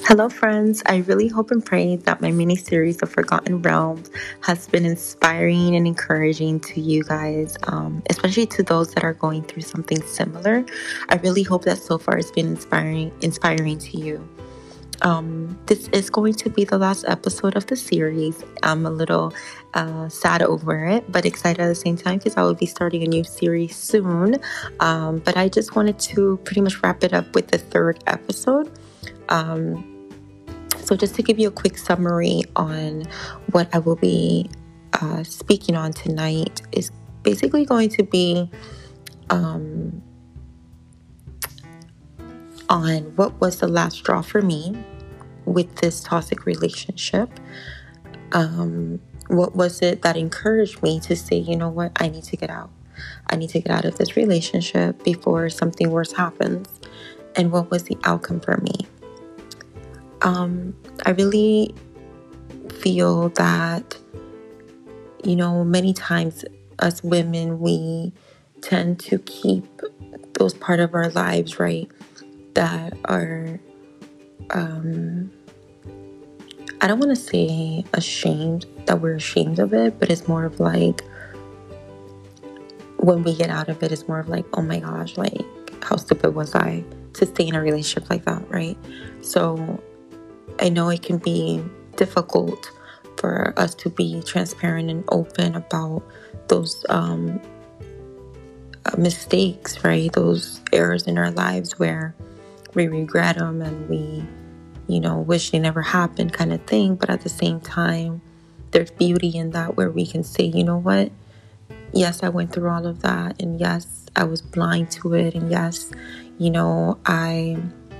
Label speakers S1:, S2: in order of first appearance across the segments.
S1: Hello, friends. I really hope and pray that my mini series of Forgotten Realms has been inspiring and encouraging to you guys, um, especially to those that are going through something similar. I really hope that so far it's been inspiring, inspiring to you. Um, this is going to be the last episode of the series. I'm a little uh, sad over it, but excited at the same time because I will be starting a new series soon. Um, but I just wanted to pretty much wrap it up with the third episode. Um, so, just to give you a quick summary on what I will be uh, speaking on tonight, is basically going to be um, on what was the last straw for me with this toxic relationship. Um, what was it that encouraged me to say, you know what, I need to get out? I need to get out of this relationship before something worse happens. And what was the outcome for me? Um, I really feel that, you know, many times as women, we tend to keep those part of our lives, right, that are um, I don't want to say ashamed that we're ashamed of it, but it's more of like when we get out of it, it's more of like, oh my gosh, like how stupid was I to stay in a relationship like that, right? So I know it can be difficult for us to be transparent and open about those um, uh, mistakes, right? Those errors in our lives where we regret them and we you know, wish they never happened kind of thing. But at the same time, there's beauty in that where we can say, you know what? Yes, I went through all of that. And yes, I was blind to it. And yes, you know, I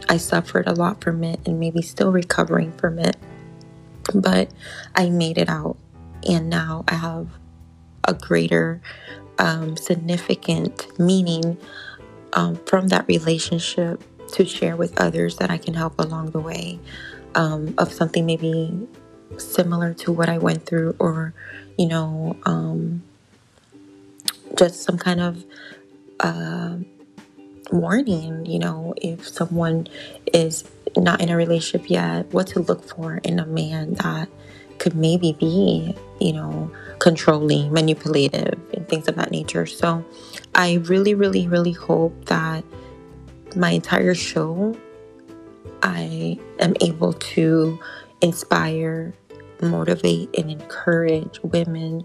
S1: I suffered a lot from it and maybe still recovering from it. But I made it out. And now I have a greater um, significant meaning um, from that relationship to share with others that I can help along the way um, of something maybe similar to what I went through, or, you know, um, just some kind of uh, warning, you know, if someone is not in a relationship yet, what to look for in a man that could maybe be, you know, controlling, manipulative, and things of that nature. So I really, really, really hope that my entire show, I am able to inspire, motivate, and encourage women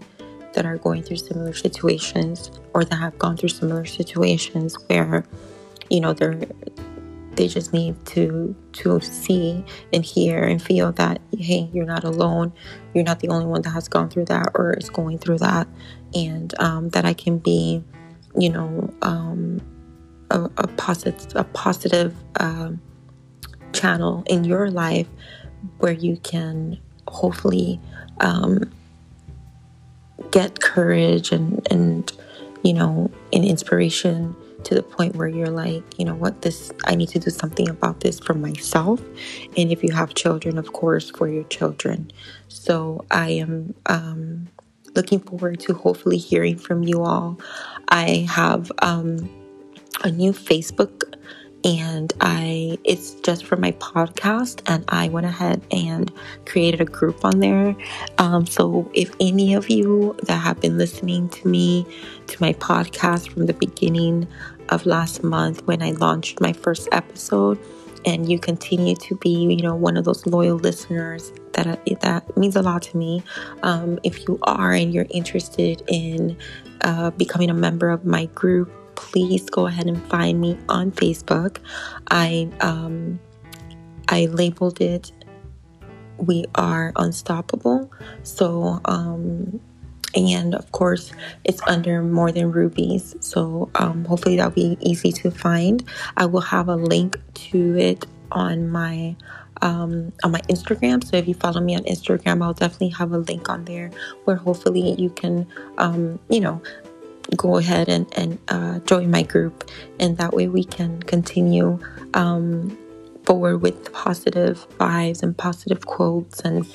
S1: that are going through similar situations or that have gone through similar situations where, you know, they're they just need to to see and hear and feel that hey you're not alone. You're not the only one that has gone through that or is going through that. And um, that i can be you know um, a, a positive, a positive um, channel in your life where you can hopefully um, get courage and and you know an inspiration to the point where you're like you know what this i need to do something about this for myself. And if you have children of course for your children. So i am um, looking forward to hopefully hearing from you all. I have um, a new Facebook and I it's just for my podcast and I went ahead and created a group on there. Um, so if any of you that have been listening to me to my podcast from the beginning of last month when I launched my first episode and you continue to be you know one of those loyal listeners that that means a lot to me um, if you are and you're interested in uh, becoming a member of my group please go ahead and find me on Facebook. I um, I labeled it "We Are Unstoppable." So um, and of course it's under more than rubies so um, hopefully that'll be easy to find i will have a link to it on my um, on my instagram so if you follow me on instagram i'll definitely have a link on there where hopefully you can um, you know go ahead and, and uh, join my group. And that way we can continue um, forward with positive vibes and positive quotes and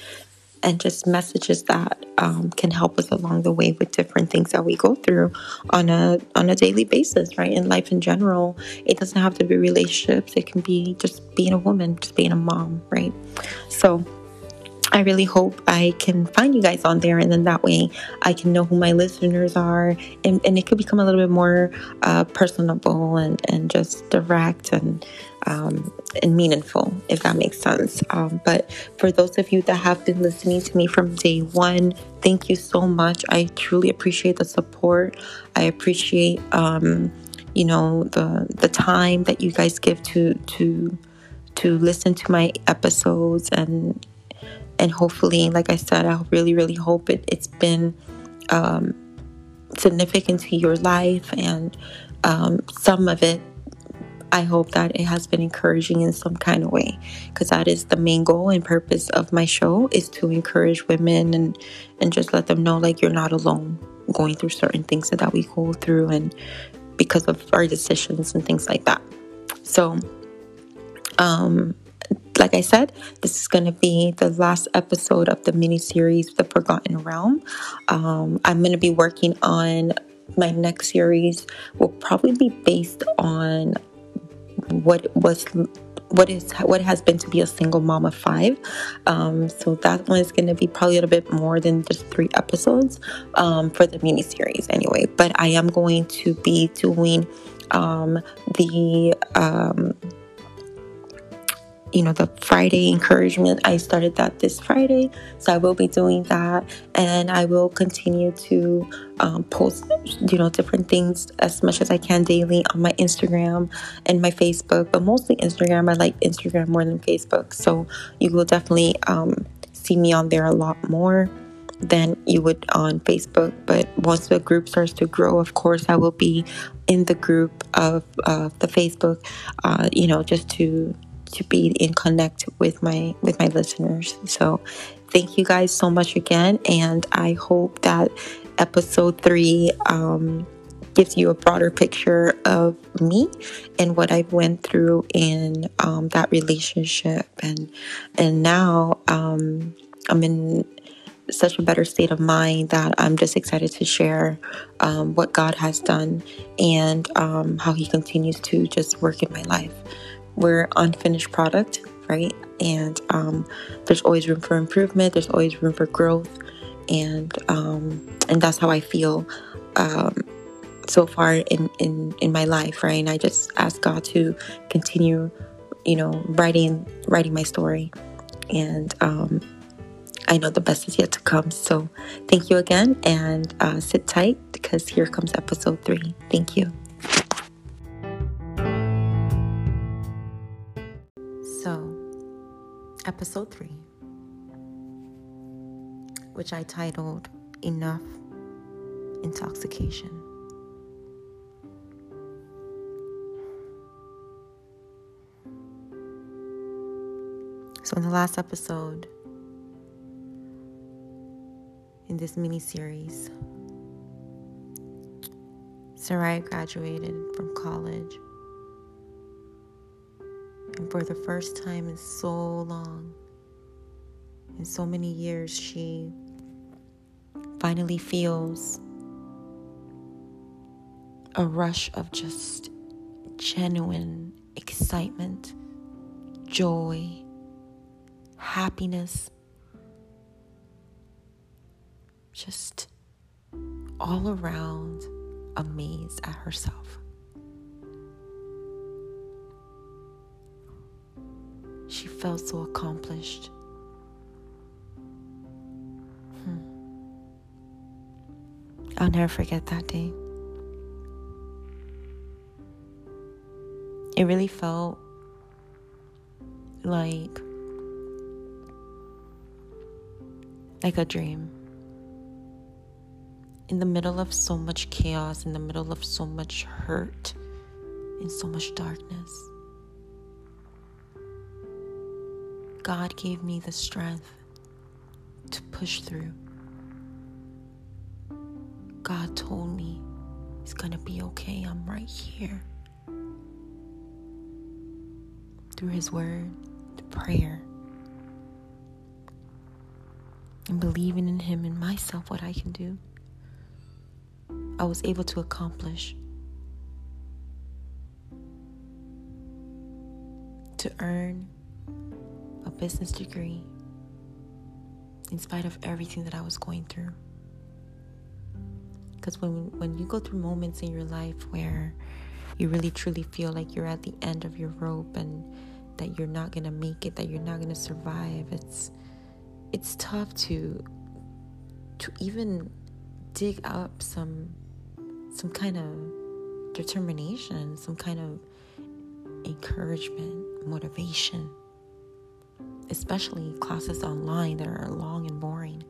S1: and just messages that um, can help us along the way with different things that we go through on a on a daily basis, right? In life in general, it doesn't have to be relationships. It can be just being a woman, just being a mom, right? So I really hope I can find you guys on there, and then that way I can know who my listeners are, and, and it could become a little bit more uh, personable and, and just direct and um, and meaningful, if that makes sense. Um, but for those of you that have been listening to me from day one, thank you so much. I truly appreciate the support. I appreciate, um, you know, the the time that you guys give to to to listen to my episodes and and hopefully, like I said, I really really hope it it's been um, significant to your life and um, some of it I hope that it has been encouraging in some kind of way because that is the main goal and purpose of my show is to encourage women and and just let them know like you're not alone going through certain things that we go through and because of our decisions and things like that. So um like I said, this is going to be the last episode of the mini series, The Forgotten Realm. Um, I'm going to be working on my next series, will probably be based on what was what is what has been to be a single mom of five. Um, so that one is going to be probably a little bit more than just three episodes um, for the mini series, anyway. But I am going to be doing um, the um, you know, the Friday encouragement. I started that this Friday, so I will be doing that, and I will continue to um, post, you know, different things as much as I can daily on my Instagram and my Facebook, but mostly Instagram. I like Instagram more than Facebook, so you will definitely um, see me on there a lot more than you would on Facebook. But once the group starts to grow, of course, I will be in the group of uh, the Facebook, uh, you know, just to to be in connect with my with my listeners. So thank you guys so much again, and I hope that episode three um, gives you a broader picture of me and what I went through in um, that relationship, and and now um, I'm in such a better state of mind that I'm just excited to share um, what God has done and um, how He continues to just work in my life we're unfinished product, right? And um, there's always room for improvement. There's always room for growth, and um, and that's how I feel um, so far in in in my life, right? And I just ask God to continue, you know, writing writing my story, and um, I know the best is yet to come. So thank you again, and uh, sit tight because here comes episode three. Thank you. Episode three, which I titled Enough Intoxication. So, in the last episode, in this mini series, Sarai graduated from college and for the first time in so long, in so many years, she finally feels a rush of just genuine excitement, joy, happiness, just all around amazed at herself. She felt so accomplished. Hmm. I'll never forget that day. It really felt like like a dream. In the middle of so much chaos, in the middle of so much hurt, in so much darkness. God gave me the strength to push through. God told me it's to be okay. I'm right here. Through His Word, the prayer. and believing in Him and myself what I can do, I was able to accomplish. To earn business degree in spite of everything that I was going through. Because when, when you go through moments in your life where you really truly feel like you're at the end of your rope and that you're not going to make it, that you're not going to survive, it's it's tough to to even dig up some some kind of determination, some kind of encouragement, motivation especially classes online that are long and boring.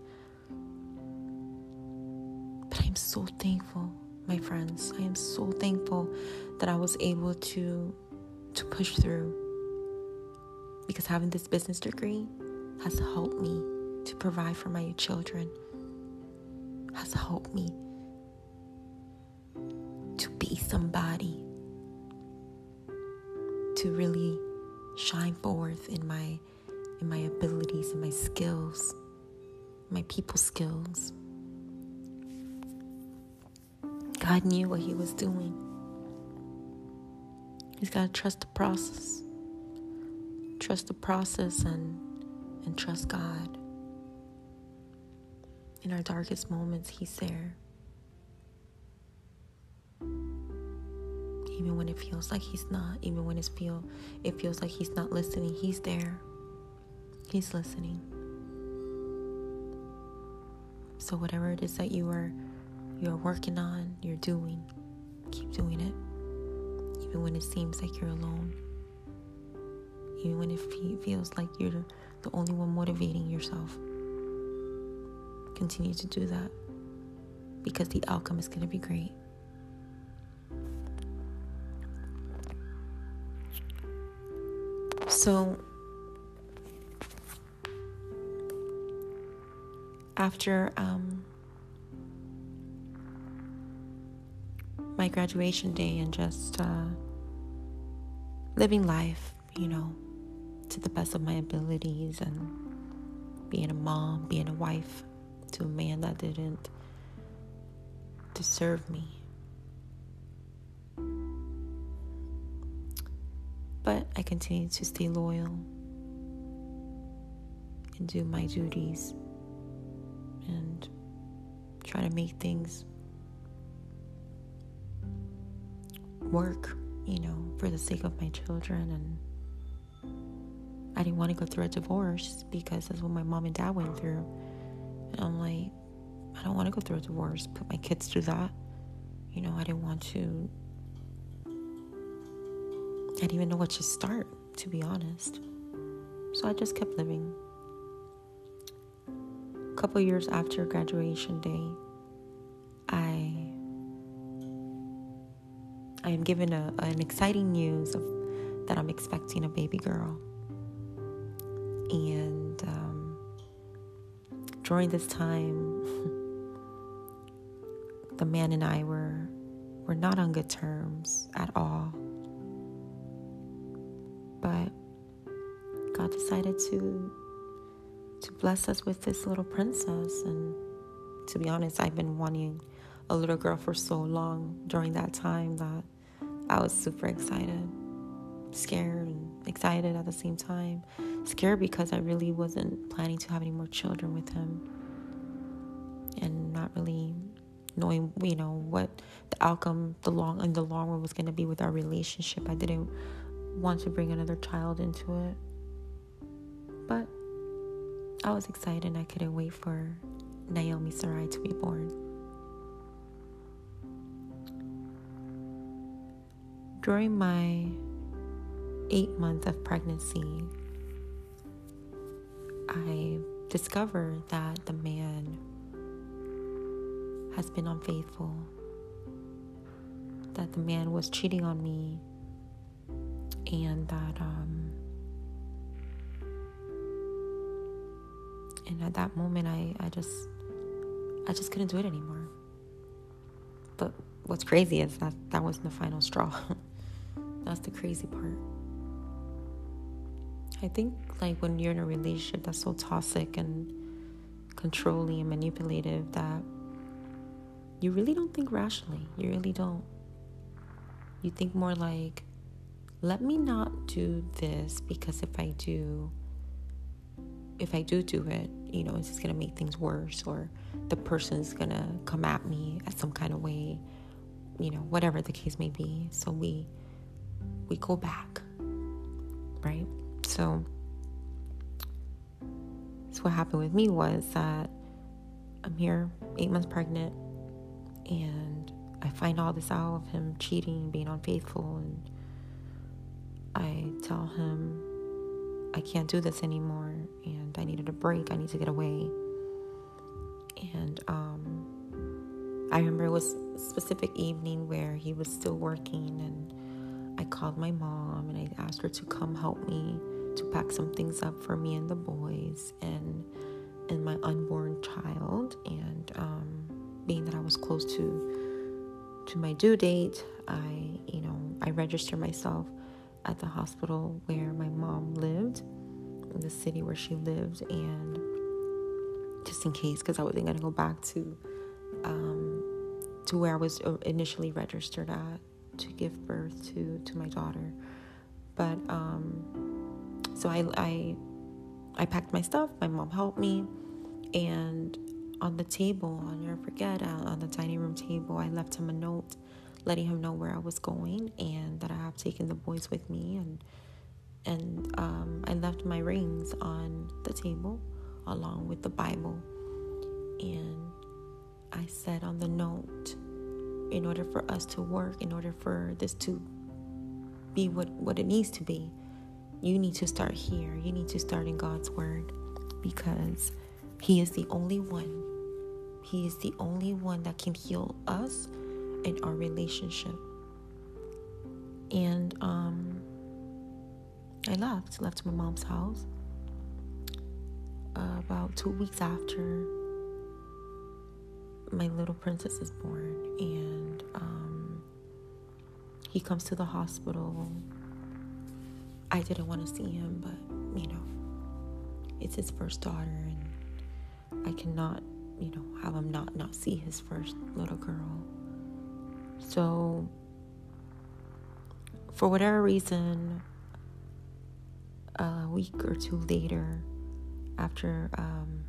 S1: But I'm so thankful, my friends. I am so thankful that I was able to to push through because having this business degree has helped me to provide for my children. Has helped me to be somebody to really shine forth in my my abilities and my skills, my people skills. God knew what He was doing. He's got to trust the process. Trust the process and, and trust God. In our darkest moments, He's there. Even when it feels like He's not, even when it, feel, it feels like He's not listening, He's there. He's listening. So whatever it is that you are you are working on, you're doing, keep doing it. Even when it seems like you're alone. Even when it feels like you're the only one motivating yourself. Continue to do that because the outcome is going to be great. So, after um, my graduation day and just uh, living life, you know, to the best of my abilities and being a mom, being a wife to a man that didn't deserve me. But I continued to stay loyal and do my duties and try to make things work, you know, for the sake of my children. And I didn't want to go through a divorce because that's what my mom and dad went through. And I'm like, I don't want to go through a divorce, put my kids through that. You know, I didn't want to. I didn't even know what to start, to be honest. So I just kept living couple years after graduation day, I I am given a, an exciting news of that I'm expecting a baby girl. And um, during this time, the man and I were were not on good terms at all. But God decided to to bless us with this little princess. And to be honest, I've been wanting a little girl for so long during that time that I was super excited, scared, and excited at the same time. Scared because I really wasn't planning to have any more children with him and not really knowing you know what the outcome the long in the long run was going to be with our relationship i didn't want to bring another child into it but I was excited and I couldn't wait for Naomi Sarai to be born. During my eight month of pregnancy, I discovered that the man has been unfaithful, that the man was cheating on me, and that um, and at that moment I, I just I just couldn't do it anymore. But what's crazy is that that wasn't the final straw. that's the crazy part. I think like when you're in a relationship that's so toxic and controlling and manipulative that you really don't think rationally. You really don't. You think more like, let me not do this because if I do, if I do do it, you know, it's just gonna make things worse, or the person's gonna come at me at some kind of way, you know, whatever the case may be. So we we go back, right? So, so what happened with me was that I'm here, eight months pregnant, and I find all this out of him cheating, being unfaithful, and I tell him I can't do this anymore and I needed a break. I need to get away. And um, I remember it was a specific evening where he was still working and I called my mom and I asked her to come help me to pack some things up for me and the boys and and my unborn child and um, being that I was close to to my due date, I you know I registered myself at the hospital where my mom lived, in the city where she lived, and just in case, because I wasn't gonna go back to um, to where I was initially registered at to give birth to to my daughter. But um, so I I I packed my stuff. My mom helped me, and on the table, I'll never forget, uh, on the dining room table, I left him a note letting him know where I was going and that I have taken the boys with me and and um, I left my rings on the table along with the Bible. And I said on the note in order for us to work in order for this to be what what it needs to be you need to start here. You need to start in God's word because he is the only one. He is the only one that can heal us in our relationship. And um, I left, left my mom's house. Uh, about two weeks after my little princess is born, and um, he comes to the hospital. I didn't want to see him, but you know, it's his first daughter, and I cannot, you know, have him not not see his first little girl. So, for whatever reason, a week or two later, after um,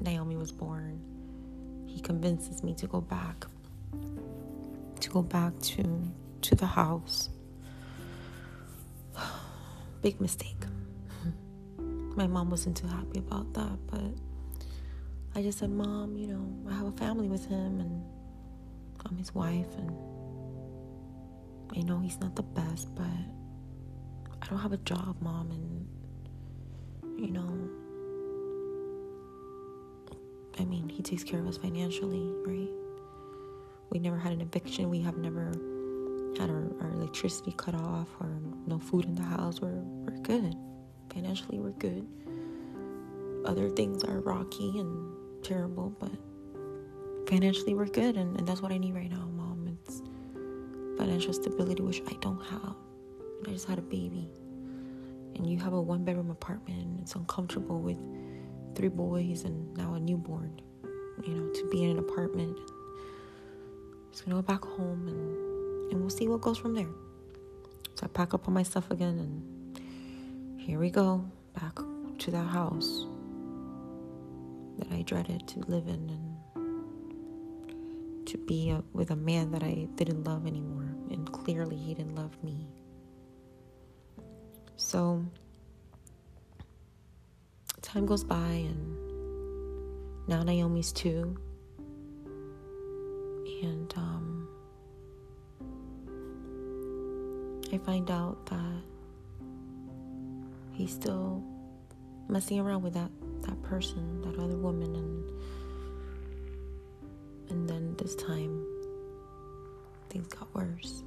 S1: Naomi was born, he convinces me to go back, to go back to to the house. Big mistake. My mom wasn't too happy about that, but I just said, Mom, you know, I have a family with him and I'm his wife and I know he's not the best, but I don't have a job, mom, and you know, I mean, he takes care of us financially, right? We never had an eviction. We have never had our, our electricity cut off or no food in the house. We're, we're good. Financially, we're good. Other things are rocky and terrible, but financially, we're good. And, and that's what I need right now, mom financial stability, which I don't have. I just had a baby. And you have a one bedroom apartment and it's uncomfortable with three boys and now a newborn. You know, to be in an apartment. Just gonna go back home and and we'll see what goes from there. So I pack up all my stuff again and here we go, back to that house that I dreaded to live in and to be a, with a man that I didn't love anymore, and clearly he didn't love me. So time goes by, and now Naomi's two, and um, I find out that he's still messing around with that that person, that other woman, and and then this time, things got worse.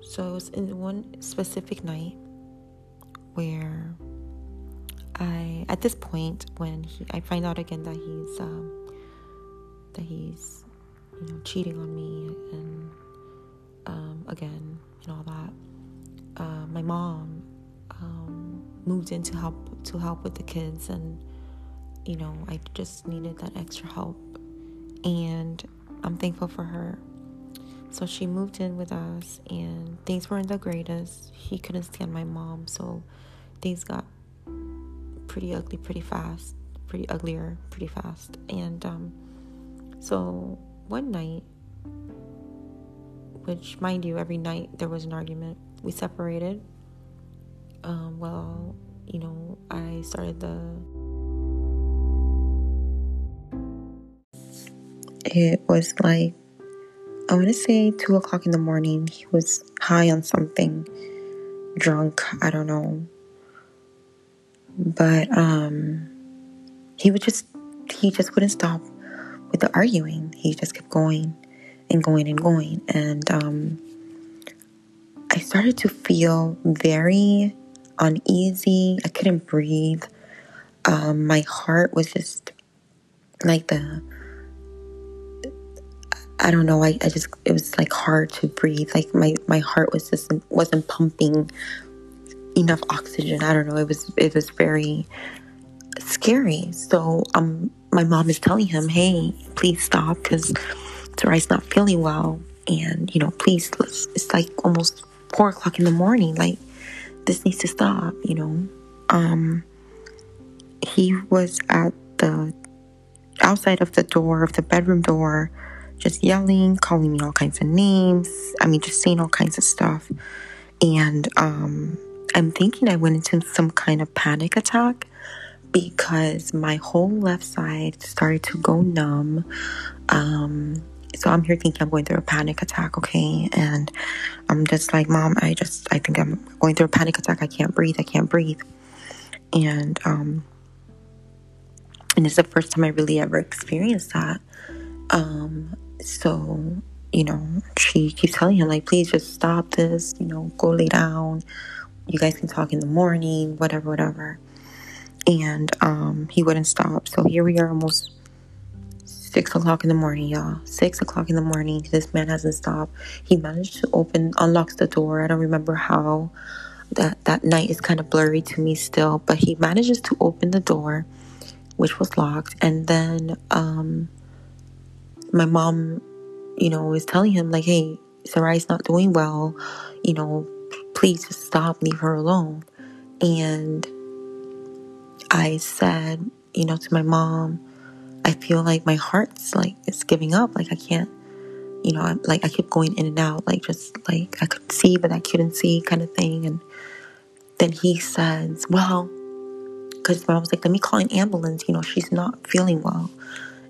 S1: So it was in one specific night where I, at this point, when he, I find out again that he's, um, that he's, you know, cheating on me and, um, again, and all that. Uh, my mom um, moved in to help to help with the kids and you know, I just needed that extra help. And I'm thankful for her. So she moved in with us, and things weren't the greatest. He couldn't stand my mom, so things got pretty ugly pretty fast, pretty uglier pretty fast. And um, so one night, which mind you, every night there was an argument, we separated. Um, well, you know, I started the It was like, I want to say two o'clock in the morning. He was high on something, drunk, I don't know. But um, he would just, he just wouldn't stop with the arguing. He just kept going and going and going. And um, I started to feel very uneasy. I couldn't breathe. Um, my heart was just like the I don't know. I, I just it was like hard to breathe. Like my my heart was just wasn't pumping enough oxygen. I don't know. It was it was very scary. So um, my mom is telling him, "Hey, please stop, because Sarai's not feeling well, and you know, please. Let's, it's like almost four o'clock in the morning. Like this needs to stop. You know." Um, he was at the outside of the door of the bedroom door just yelling, calling me all kinds of names. I mean, just saying all kinds of stuff. And um, I'm thinking I went into some kind of panic attack because my whole left side started to go numb. Um, so I'm here thinking I'm going through a panic attack, okay? And I'm just like, Mom, I just, I think I'm going through a panic attack. I can't breathe. I can't breathe. And, um, and it's the first time I really ever experienced that. Um, so, you know, she keeps telling him, like, please just stop this, you know, go lay down. You guys can talk in the morning, whatever, whatever. And um, he wouldn't stop. So here we are almost six o'clock in the morning, y'all. Six o'clock in the morning. This man hasn't stopped. He managed to open, unlocks the door. I don't remember how. That that night is kind of blurry to me still, but he manages to open the door, which was locked, and then um, my mom, you know, is telling him like, "Hey, Sarai's not doing well. You know, please just stop, leave her alone." And I said, you know, to my mom, I feel like my heart's like it's giving up. Like I can't, you know, I'm like I keep going in and out, like just like I could see but I couldn't see, kind of thing. And then he says, "Well." Because mom was like, let me call an ambulance. You know, she's not feeling well.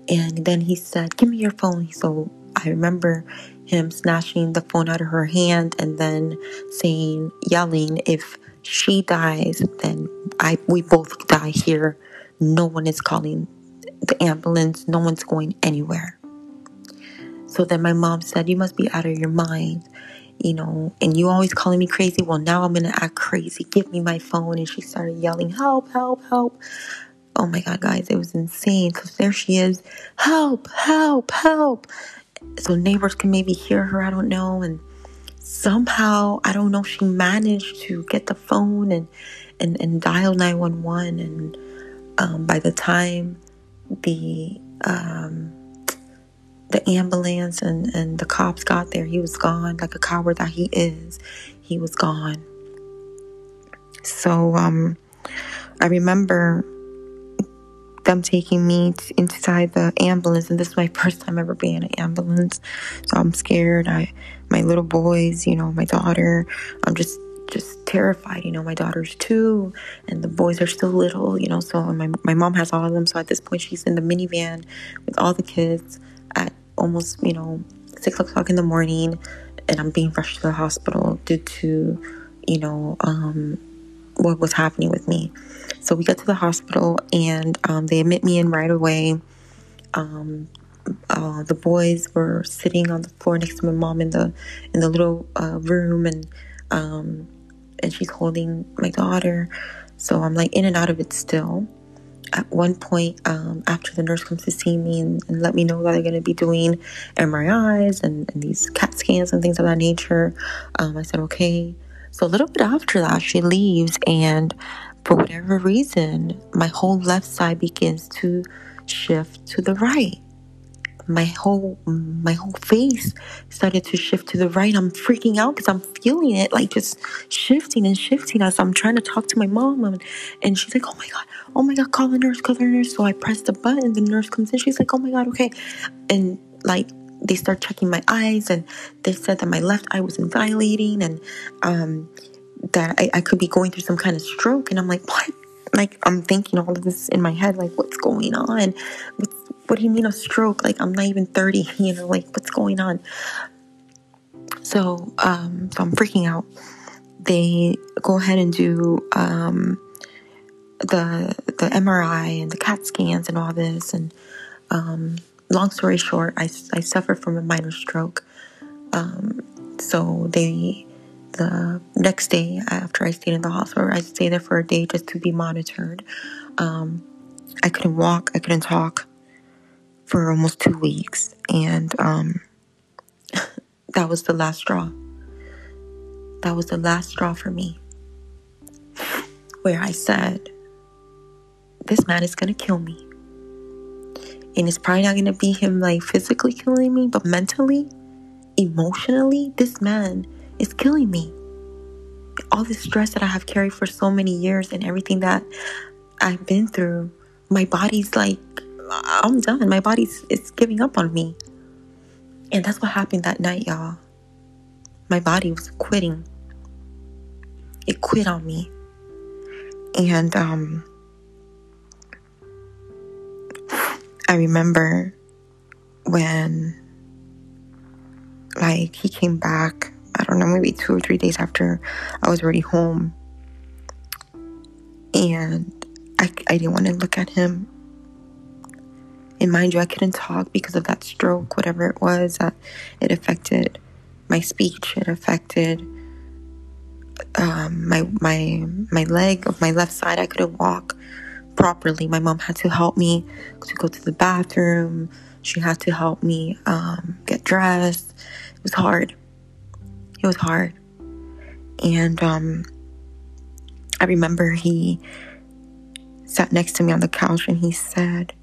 S1: And then he said, Give me your phone. So I remember him snatching the phone out of her hand and then saying, yelling, If she dies, then I we both die here. No one is calling the ambulance, no one's going anywhere. So then my mom said, You must be out of your mind, you know, and you always calling me crazy. Well, now I'm gonna act crazy. Give me my phone. And she started yelling, Help, help, help. Oh my God, guys, it was insane. So there she is. Help, help, help. So neighbors can maybe hear her, I don't know. And somehow, I don't know, she managed to get the phone and, and, and dial 911. And um, by the time the um, the ambulance and, and the cops got there, he was gone. Like a coward that he is, he was gone. So um, I remember them taking me inside the ambulance, and this is my first time ever being in an ambulance. So I'm scared. I, my little boys, you know, my daughter, I'm just just terrified. You know, my daughter's two, and the boys are still little. You know, so my my mom has all of them. So at this point, she's in the minivan with all the kids at almost you know six o'clock in the morning, and I'm being rushed to the hospital due to you know um, what was happening with me. So we get to the hospital and um, they admit me in right away. Um, uh, the boys were sitting on the floor next to my mom in the in the little uh, room, and um, and she's holding my daughter. So I'm like in and out of it still. At one point, um, after the nurse comes to see me and, and let me know that they're going to be doing MRIs and, and, these CAT scans and things of that nature, um, I said okay. So a little bit after that, she leaves and for whatever reason, my whole left side begins to shift to the right. My whole my whole face started to shift to the right. I'm freaking out because I'm feeling it like just shifting and shifting as I'm trying to talk to my mom and, and she's like, Oh my god, oh my god, call the nurse, call the nurse. So I press the button, the nurse comes in, she's like, Oh my god, okay. And like they start checking my eyes and they said that my left eye wasn't dilating and um that I, I could be going through some kind of stroke. And I'm like, what? Like, I'm thinking all of this in my head, like, what's going on? What's, what do you mean a stroke? Like, I'm not even 30, you know, like, what's going on? So, um, so I'm freaking out. They go ahead and do, um, the, the MRI and the CAT scans and all this. And, um, long story short, I, I suffered from a minor stroke. Um, so they the next day after I stayed in the hospital, I stayed there for a day just to be monitored. Um, I couldn't walk, I couldn't talk for almost two weeks, and um, that was the last straw. That was the last straw for me, where I said, This man is gonna kill me. And it's probably not gonna be him like physically killing me, but mentally, emotionally, this man is killing me. All this stress that I have carried for so many years and everything that I've been through, my body's like, I'm done. My body's it's giving up on me. And that's what happened that night, y'all. My body was quitting. It quit on me. And um I remember when like he came back I don't know, maybe two or three days after I was already home. And I, I didn't want to look at him. And mind you, I couldn't talk because of that stroke, whatever it was. Uh, it affected my speech. It affected um, my my my leg of my left side. I couldn't walk properly. My mom had to help me to go to the bathroom. She had to help me um, get dressed. It was hard. It was hard. And um, I remember he sat next to me on the couch and he said,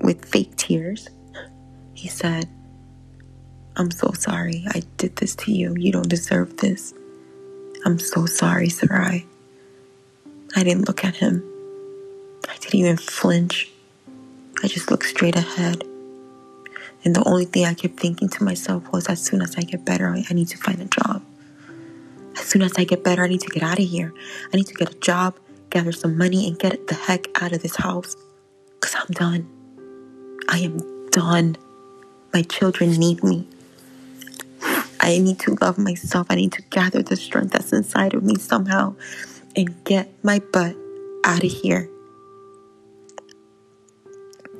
S1: with fake tears, he said, I'm so sorry I did this to you. You don't deserve this. I'm so sorry, Sarai. I didn't look at him. I didn't even flinch. I just looked straight ahead. And the only thing I kept thinking to myself was as soon as I get better, I need to find a job. As soon as I get better, I need to get out of here. I need to get a job, gather some money, and get the heck out of this house. Because I'm done. I am done. My children need me. I need to love myself. I need to gather the strength that's inside of me somehow and get my butt out of here.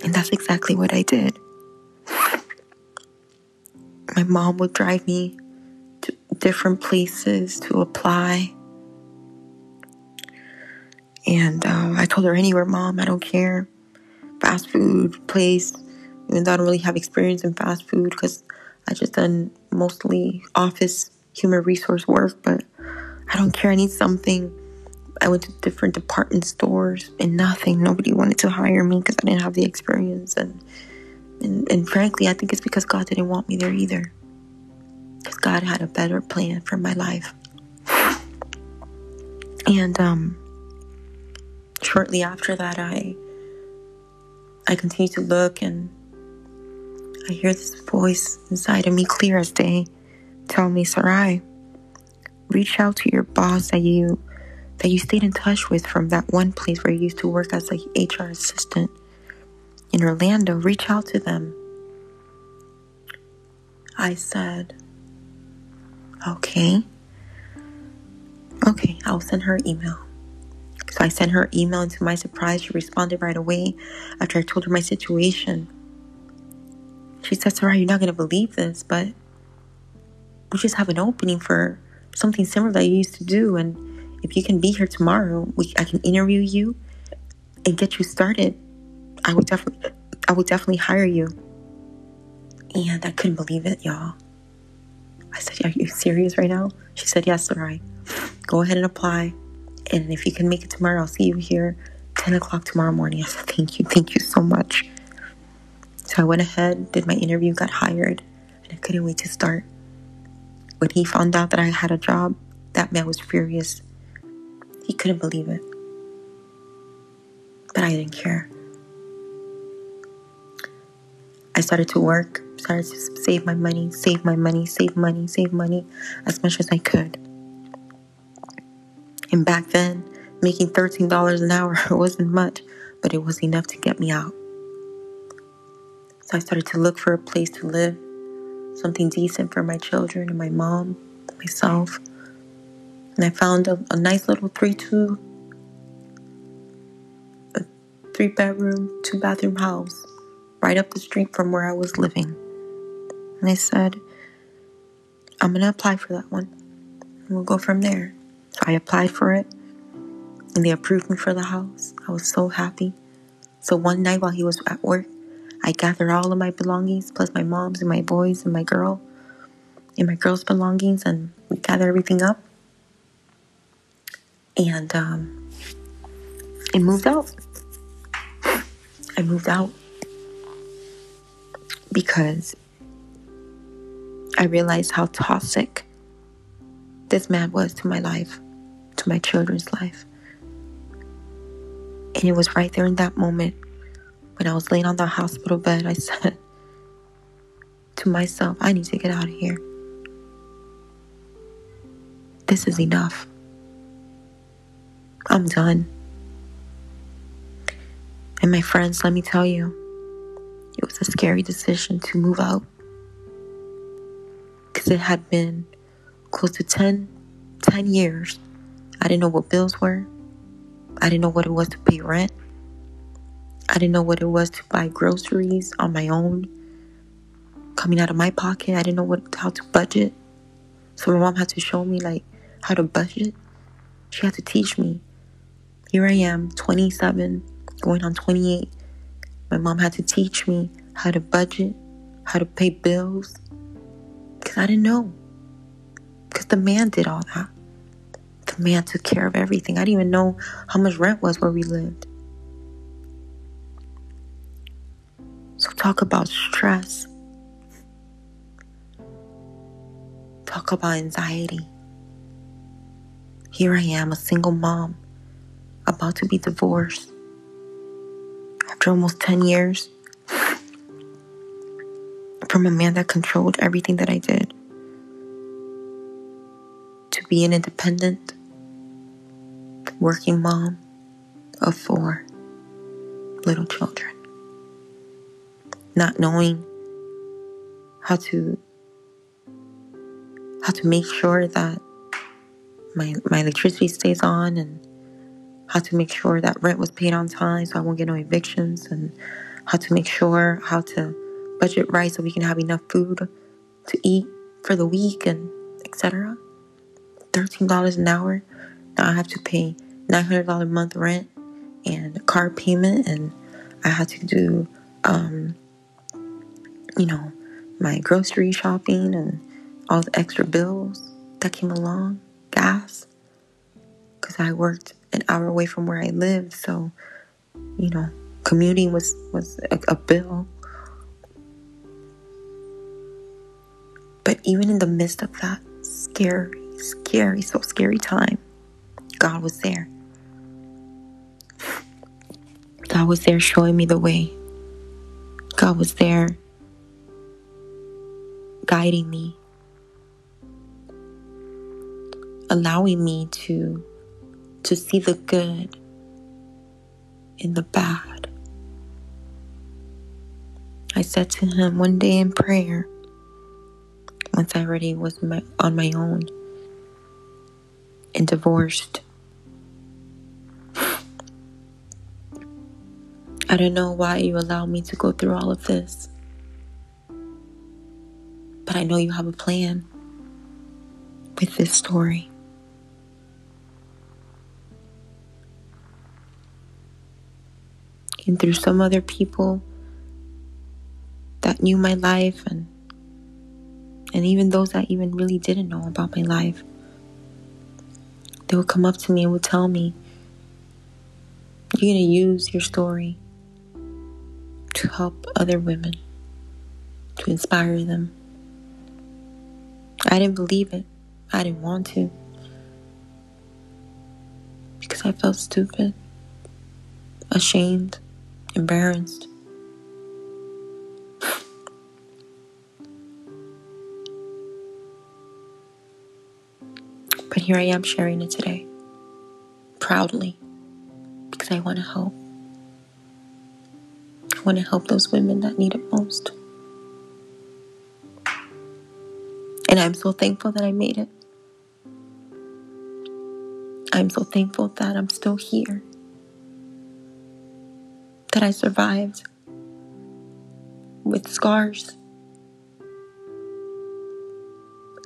S1: And that's exactly what I did my mom would drive me to different places to apply. And uh, I told her, anywhere, mom, I don't care. Fast food place, even though I don't really have experience in fast food because I just done mostly office human resource work, but I don't care. I need something. I went to different department stores and nothing. Nobody wanted to hire me because I didn't have the experience. And and, and frankly, I think it's because God didn't want me there either. Because God had a better plan for my life. And um, shortly after that, I I continue to look and I hear this voice inside of me, clear as day, tell me, Sarai, reach out to your boss that you that you stayed in touch with from that one place where you used to work as a HR assistant in Orlando, reach out to them. I said, okay. Okay, I'll send her email. So I sent her email, and to my surprise, she responded right away after I told her my situation. She said, Sarah, you're not going to believe this, but we just have an opening for something similar that you used to do. And if you can be here tomorrow, we, I can interview you and get you started I would definitely, I would definitely hire you. And I couldn't believe it, y'all. I said, Are you serious right now? She said, Yes, all right. Go ahead and apply. And if you can make it tomorrow, I'll see you here 10 o'clock tomorrow morning. I said, Thank you. Thank you so much. So I went ahead, did my interview, got hired, and I couldn't wait to start. When he found out that I had a job, that man was furious. He couldn't believe it. But I didn't care. I started to work, started to save my money, save my money, save money, save money as much as I could. And back then, making $13 an hour wasn't much, but it was enough to get me out. So I started to look for a place to live, something decent for my children and my mom, myself. And I found a, a nice little three two a three bedroom, two bathroom house right up the street from where I was living. And I said, I'm gonna apply for that one. And we'll go from there. I applied for it and they approved me for the house. I was so happy. So one night while he was at work, I gathered all of my belongings, plus my mom's and my boys and my girl, and my girl's belongings, and we gathered everything up. And um, it moved out. I moved out because I realized how toxic this man was to my life, to my children's life. And it was right there in that moment when I was laying on the hospital bed, I said to myself, I need to get out of here. This is enough. I'm done. And my friends, let me tell you, it was a scary decision to move out because it had been close to 10, 10 years. I didn't know what bills were. I didn't know what it was to pay rent. I didn't know what it was to buy groceries on my own, coming out of my pocket. I didn't know what how to budget. So my mom had to show me like how to budget. She had to teach me. Here I am, 27, going on 28. My mom had to teach me how to budget, how to pay bills, because I didn't know. Because the man did all that. The man took care of everything. I didn't even know how much rent was where we lived. So, talk about stress. Talk about anxiety. Here I am, a single mom, about to be divorced. After almost 10 years, from a man that controlled everything that I did, to be an independent, working mom of four little children. Not knowing how to how to make sure that my my electricity stays on and how to make sure that rent was paid on time so I won't get no evictions and how to make sure how to budget right so we can have enough food to eat for the week and etc. $13 an hour. Now I have to pay $900 a month rent and car payment and I had to do um, you know, my grocery shopping and all the extra bills that came along, gas, because I worked an hour away from where I lived. So, you know, commuting was, was a, a bill. But even in the midst of that scary, scary, so scary time, God was there. God was there showing me the way. God was there guiding me, allowing me to to see the good in the bad. I said to him one day in prayer, once I already was my, on my own and divorced. I don't know why you allow me to go through all of this. But I know you have a plan with this story. And through some other people that knew my life and and even those that even really didn't know about my life They would come up to me and would tell me, You're going to use your story to help other women, to inspire them. I didn't believe it. I didn't want to. Because I felt stupid, ashamed, embarrassed. But here I am sharing it today, proudly, because I want to help. I want to help those women that need it most. And I'm so thankful that I made it. I'm so thankful that I'm still here, that I survived with scars,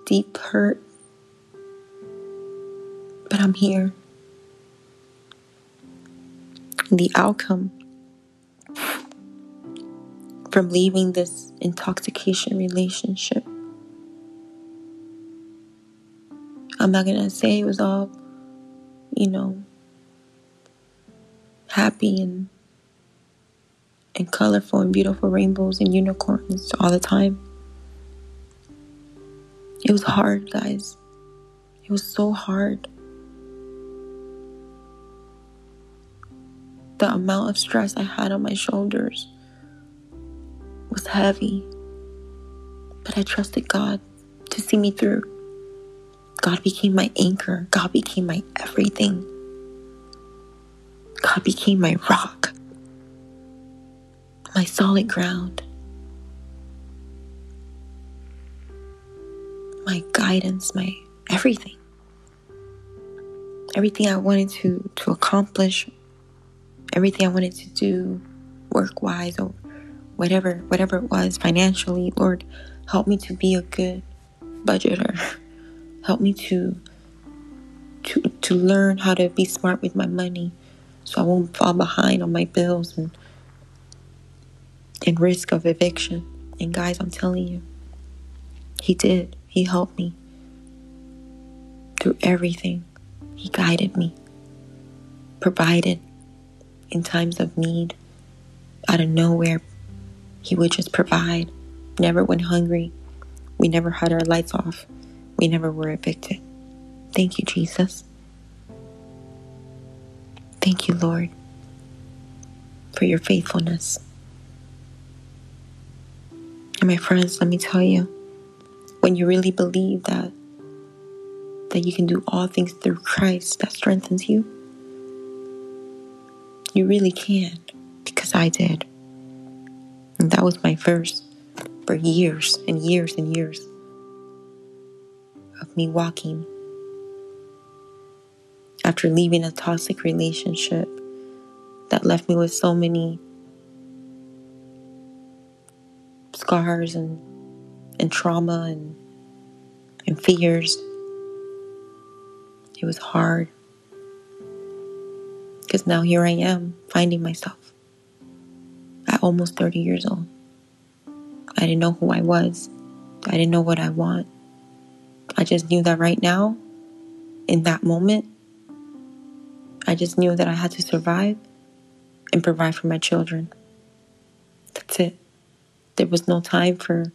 S1: deep hurt, but I'm here. And the outcome from leaving this intoxication relationship. I'm not to say it was all, you know, happy and and colorful and beautiful rainbows and unicorns all the time. It was hard, guys. It was so hard. The amount of stress I had on my shoulders was heavy. But I trusted God to see me through. God became my anchor. God became my everything. God became my rock, my solid ground, my guidance, my everything. Everything I wanted to, to accomplish, everything I wanted to do work wise or whatever whatever it was financially, Lord, help me to be a good budgeter. Help me to to to learn how to be smart with my money so I won't fall behind on my bills and and risk of eviction. And guys, I'm telling you, he did. He helped me through everything. He guided me, provided in times of need. Out of nowhere, he would just provide. Never went hungry. We never had our lights off. We never were evicted. Thank you, Jesus. Thank you, Lord, for your faithfulness. And my friends, let me tell you, when you really believe that that you can do all things through Christ that strengthens you, you really can, because I did. And that was my verse for years and years and years of me walking after leaving a toxic relationship that left me with so many scars and and trauma and and fears. It was hard. Because now here I am finding myself at almost 30 years old. I didn't know who I was. I didn't know what I want. I just knew that right now, in that moment, I just knew that I had to survive and provide for my children. That's it. There was no time for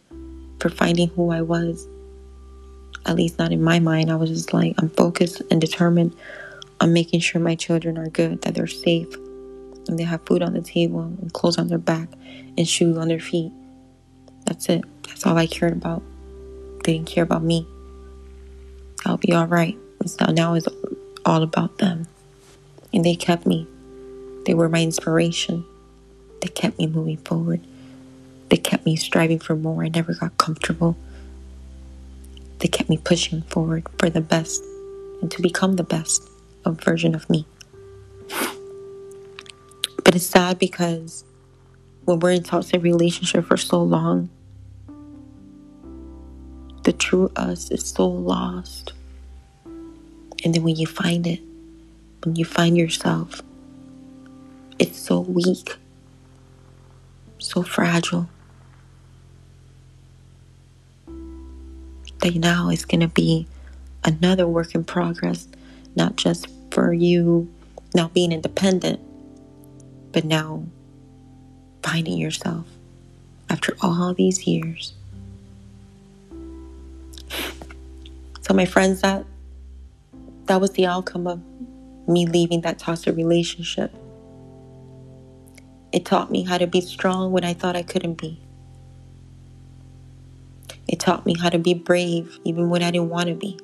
S1: for finding who I was. At least not in my mind. I was just like I'm focused and determined on making sure my children are good, that they're safe, and they have food on the table and clothes on their back and shoes on their feet. That's it. That's all I cared about. They didn't care about me. I'll be all right. Now, now it's all about them. And they kept me. They were my inspiration. They kept me moving forward. They kept me striving for more. I never got comfortable. They kept me pushing forward for the best and to become the best of version of me. But it's sad because when we're in toxic relationship for so long, the true us is so lost. And then when you find it, when you find yourself, it's so weak, so fragile, that now is going to be another work in progress not just for you now being independent, but now finding yourself after all these years. So my friends that that was the outcome of me leaving that toxic relationship. It taught me how to be strong when I thought I couldn't be. It taught me how to be brave even when I didn't want to be.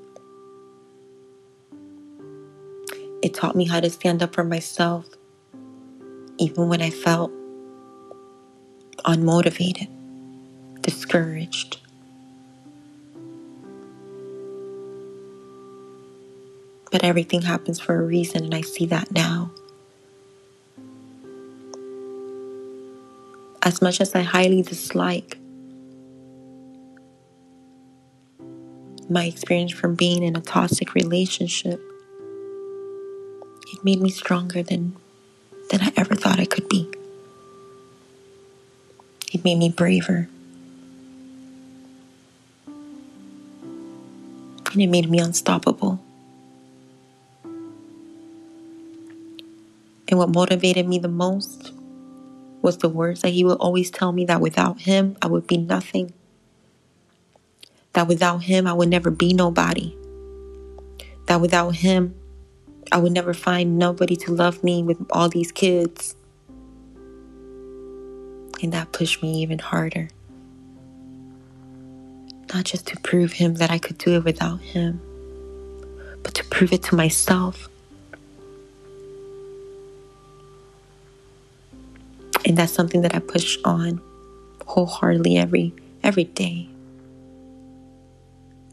S1: It taught me how to stand up for myself even when I felt unmotivated, discouraged. But everything happens for a reason, and I see that now. As much as I highly dislike my experience from being in a toxic relationship, it made me stronger than, than I ever thought I could be. It made me braver. And it made me unstoppable. And what motivated me the most was the words that he would always tell me that without him, I would be nothing. That without him, I would never be nobody. That without him, I would never find nobody to love me with all these kids. And that pushed me even harder. Not just to prove him that I could do it without him, but to prove it to myself And that's something that I push on wholeheartedly every every day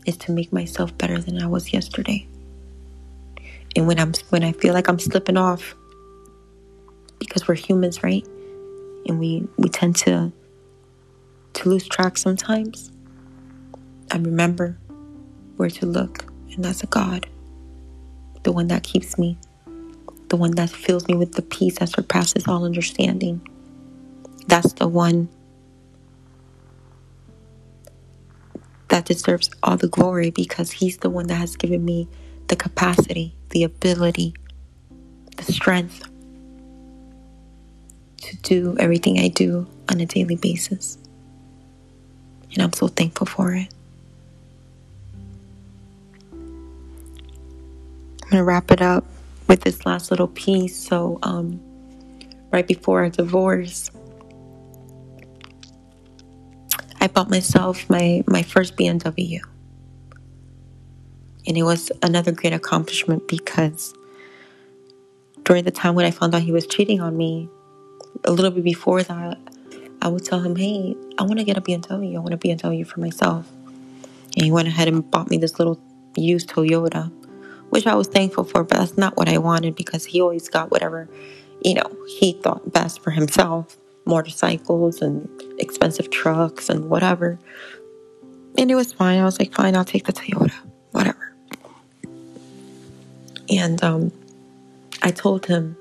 S1: is to make myself better than I was yesterday. And when I'm when I feel like I'm slipping off because we're humans, right? And we we tend to to lose track sometimes. I remember where to look, and that's a God. The one that keeps me, the one that fills me with the peace that surpasses all understanding. That's the one that deserves all the glory because He's the one that has given me the capacity, the ability, the strength to do everything I do on a daily basis. And I'm so thankful for it. I'm going to wrap it up with this last little piece. So, um, right before our divorce, I bought myself my, my first BMW. And it was another great accomplishment because during the time when I found out he was cheating on me, a little bit before that, I would tell him, Hey, I want to get a BMW. I want a BMW for myself. And he went ahead and bought me this little used Toyota, which I was thankful for, but that's not what I wanted because he always got whatever, you know, he thought best for himself motorcycles and expensive trucks and whatever. And it was fine. I was like, fine, I'll take the Toyota, whatever. And um, I told him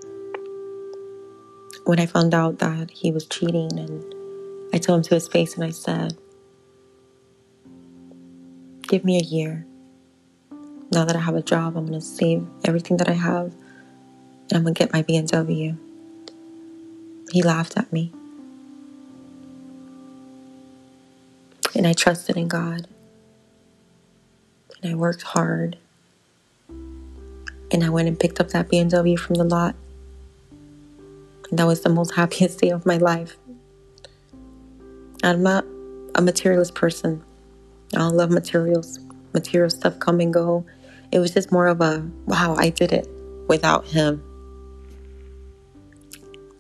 S1: when I found out that he was cheating, and I told him to his face, and I said, Give me a year. Now that I have a job, I'm to save everything that I have, and I'm to get my BMW. He laughed at me. And I trusted in God. And I worked hard. And I went and picked up that BMW from the lot. And that was the most happiest day of my life. I'm not a materialist person. I don't love materials. Material stuff come and go. It was just more of a wow, I did it without him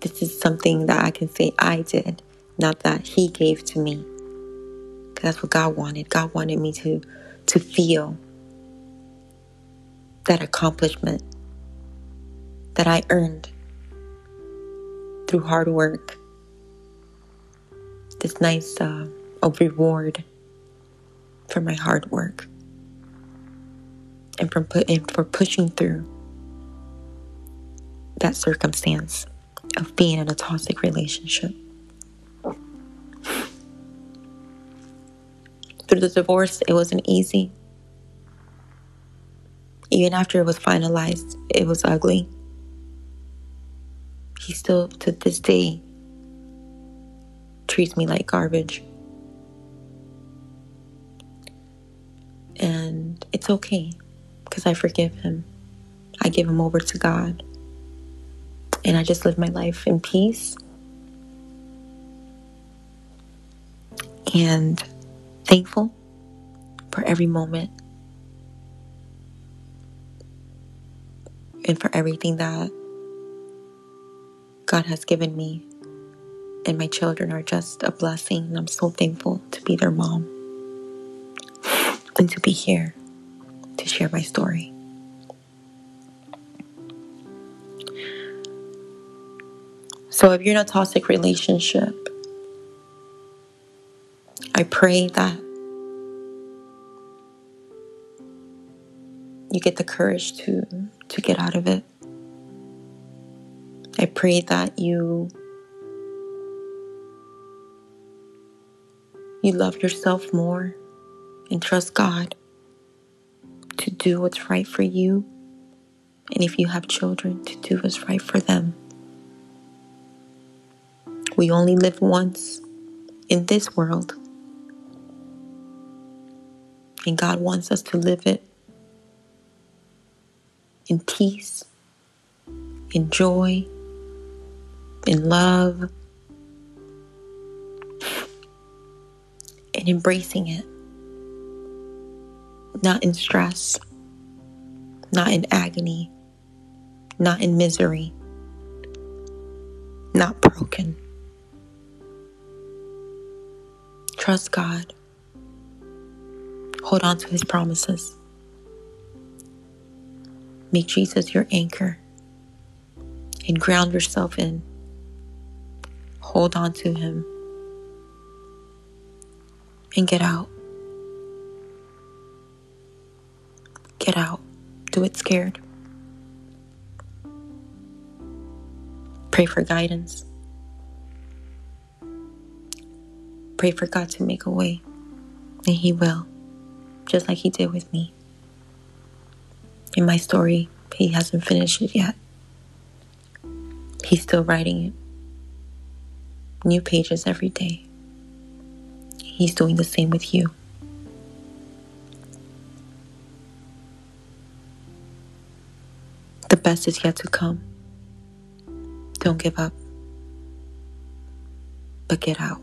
S1: this is something that I can say I did, not that He gave to me. That's what God wanted. God wanted me to, to feel that accomplishment that I earned through hard work. This nice uh, reward for my hard work and from put and for pushing through that circumstance of being in a toxic relationship. Through the divorce, it wasn't easy. Even after it was finalized, it was ugly. He still, to this day, treats me like garbage. And it's okay because I forgive him. I give him over to God. And I just live my life in peace. And thankful for every moment and for everything that God has given me. And my children are just a blessing. And I'm so thankful to be their mom and to be here to share my story. So, if you're in a toxic relationship, I pray that you get the courage to to get out of it. I pray that you you love yourself more and trust God to do what's right for you. And if you have children, to do what's right for them. We only live once in this world. And God wants us to live it in peace, in joy, in love, and embracing it. Not in stress, not in agony, not in misery, not broken. Trust God. Hold on to His promises. Make Jesus your anchor and ground yourself in. Hold on to Him and get out. Get out. Do it scared. Pray for guidance. Pray for God to make a way, and He will, just like He did with me. In my story, He hasn't finished it yet. He's still writing it. New pages every day. He's doing the same with you. The best is yet to come. Don't give up, but get out.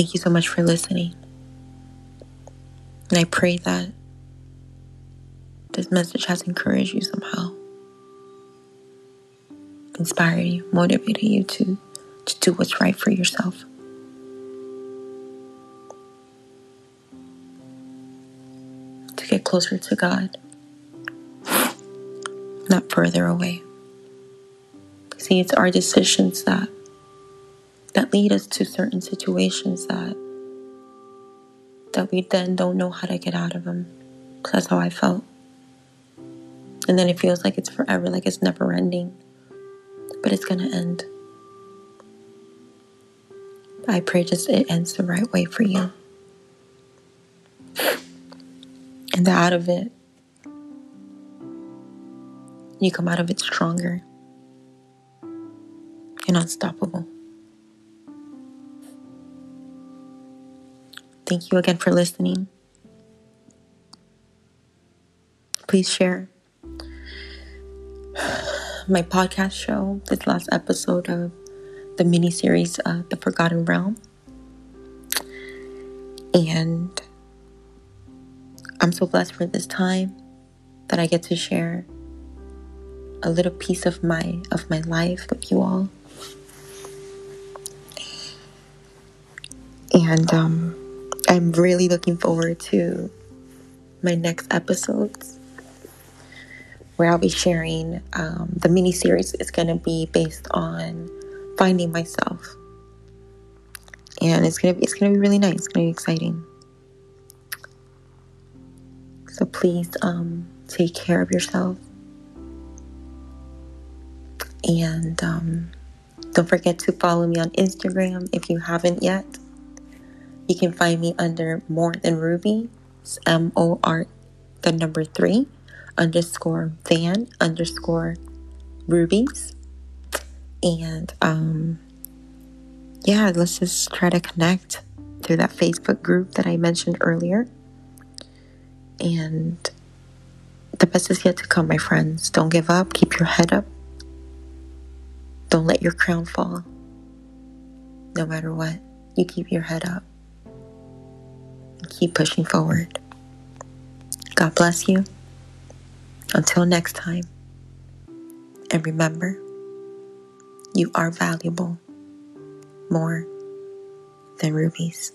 S1: Thank you so much for listening. And I pray that this message has encouraged you somehow, inspired you, motivated you to, to do what's right for yourself. To get closer to God, not further away. See, it's our decisions that that lead us to certain situations that that we then don't know how to get out of them. Cause That's how I felt. And then it feels like it's forever, like it's never ending. But it's gonna end. I pray just it ends the right way for you. And out of it, you come out of it stronger and unstoppable. Thank you again for listening. Please share my podcast show, this last episode of the mini series, uh, The Forgotten Realm. And I'm so blessed for this time that I get to share a little piece of my of my life with you all. And um I'm really looking forward to my next episodes where I'll be sharing um, the mini series is going to be based on finding myself, and it's gonna be it's gonna be really nice. It's gonna be exciting. So please um, take care of yourself, and um, don't forget to follow me on Instagram if you haven't yet. You can find me under More Than Ruby, M O R, the number three, underscore van underscore rubies. And um, yeah, let's just try to connect through that Facebook group that I mentioned earlier. And the best is yet to come, my friends. Don't give up. Keep your head up. Don't let your crown fall. No matter what, you keep your head up keep pushing forward. God bless you. Until next time. And remember, you are valuable more than rubies.